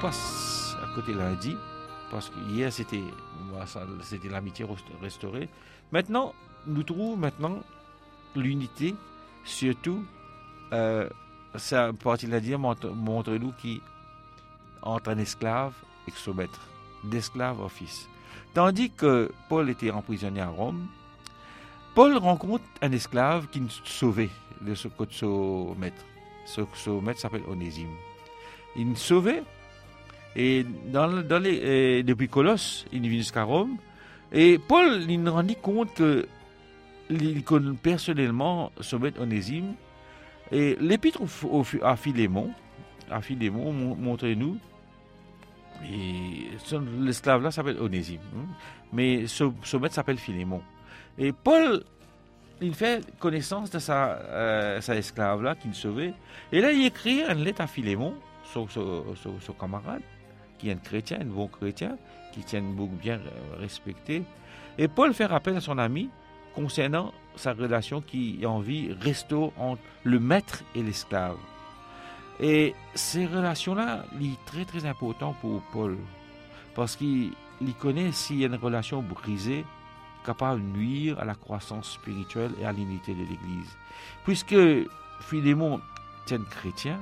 passe à côté lundi, parce que hier c'était l'amitié restaurée. Maintenant, nous trouvons maintenant l'unité, surtout, euh, ça, il dire, montre-nous qui entre un esclave et son maître, d'esclave au fils. Tandis que Paul était emprisonné à Rome, Paul rencontre un esclave qui nous sauvait de son maître. Ce, maître s'appelle Onésime. Il nous sauvait et dans, les, depuis Colosse, il est venu jusqu'à Rome. Et Paul, il nous rendit compte que il connaît personnellement son maître Onésime. Et l'épître à Philémon, à Philémon, montrez-nous et l'esclave-là s'appelle Onésime. Hein. Mais ce, maître s'appelle Philémon. Et Paul, il fait connaissance de sa, euh, sa esclave-là qu'il sauvait. Et là, il écrit une lettre à Philémon, son, camarade, un chrétien, un bon chrétien, qui tient beaucoup bien euh, respecté. Et Paul fait rappel à son ami concernant sa relation qui, en vie, restaure entre le maître et l'esclave. Et ces relations-là, sont très très importantes pour Paul, parce qu'il connaît s'il y a une relation brisée capable de nuire à la croissance spirituelle et à l'unité de l'Église. Puisque Philémon est un chrétien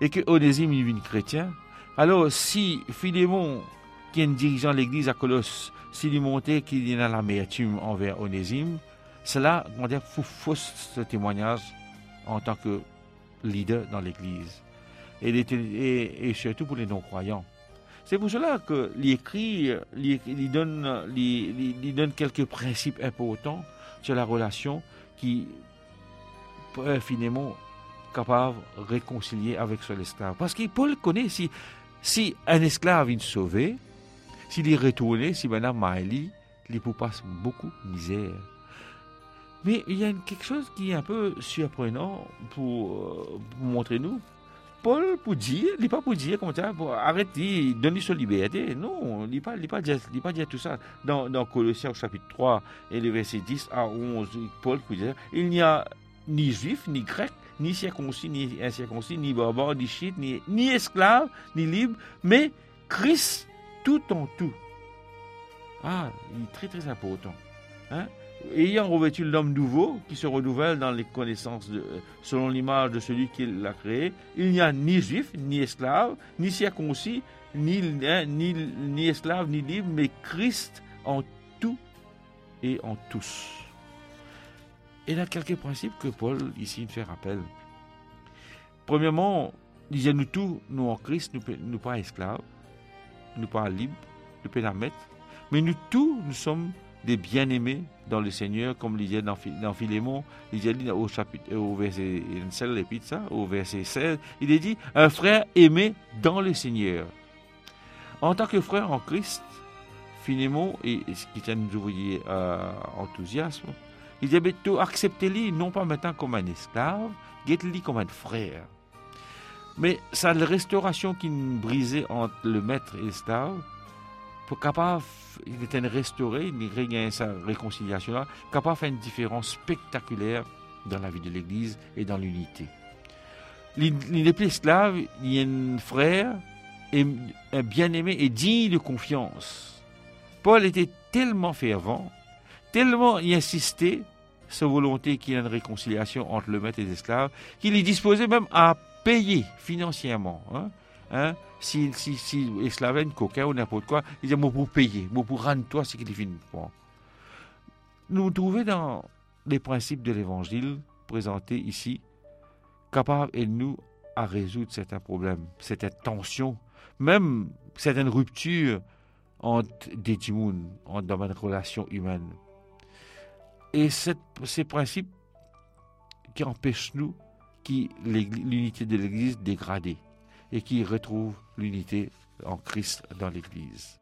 et que Onésime est un chrétien, alors si Philémon, qui est un dirigeant de l'Église à Colosse, s'il lui montrait qu'il y a l'amertume envers Onésime, cela, dire, fausse ce témoignage en tant que leader dans l'Église. Et, surtout pour les non-croyants. C'est pour cela que l'écrit lui donne, donne quelques principes importants sur la relation qui est finalement capable de réconcilier avec son esclave. Parce que Paul connaît si, si un esclave est sauvé, s'il est retourné, si maintenant Maëlie, il peut passer beaucoup de misère. Mais il y a quelque chose qui est un peu surprenant pour, euh, montrer nous. Paul, pour dire, il n'est pas pour dire comme ça, pour arrêter, donner sa liberté. Non, il n'est pas, pas, pas dire tout ça. Dans, dans Colossiens chapitre 3 et les versets 10 à 11, Paul dire, il n'y a ni juif, ni grec, ni circoncis, ni incirconcis, ni barbare, ni chite, ni, esclave, ni libre, mais Christ tout en tout. Ah, il est très très important. Hein? ayant revêtu l'homme nouveau qui se renouvelle dans les connaissances selon l'image de celui qui l'a créé, il n'y a ni juif, ni esclave, ni circoncis, ni, hein, ni, ni esclave, ni libre, mais Christ en tout et en tous. Il y a quelques principes que Paul ici fait rappel. Premièrement, disait-nous tous, nous en Christ, nous ne sommes pas esclaves, nous ne pas libres, nous ne pas mettre, mais nous tous, nous sommes des bien-aimés dans le Seigneur, comme il dit dans, Philémon, il dit au chapitre, verset, au verset 16, il est dit, un frère aimé dans le Seigneur. En tant que frère en Christ, Philémon, et, ce qui tient nous ouvrier euh, enthousiasme, il dit, acceptez-le non pas maintenant comme un esclave, guette-le comme un frère. Mais sa restauration qui brisait entre le maître et l'esclave, pour capable, il était restauré, il regagne sa réconciliation là, capable de faire une différence spectaculaire dans la vie de l'Église et dans l'unité. Il n'est plus esclave, il y a un frère, et un bien-aimé et digne de confiance. Paul était tellement fervent, tellement y insistait, sa volonté qu'il y ait une réconciliation entre le maître et les esclaves, qu'il est disposé même à payer financièrement. Hein, hein, si, si, si coquin ou n'importe quoi, il dit, moi pour payer, moi pour rendre toi ce qu'il finit. Bon. Nous trouvons dans les principes de l'évangile présentés ici, capables et nous à résoudre certains problèmes, certaines tensions, même certaines ruptures entre des timouns, dans une relation humaine. Et ces principes qui empêchent nous, l'unité de l'Église dégradée et qui retrouve l'unité en Christ dans l'Église.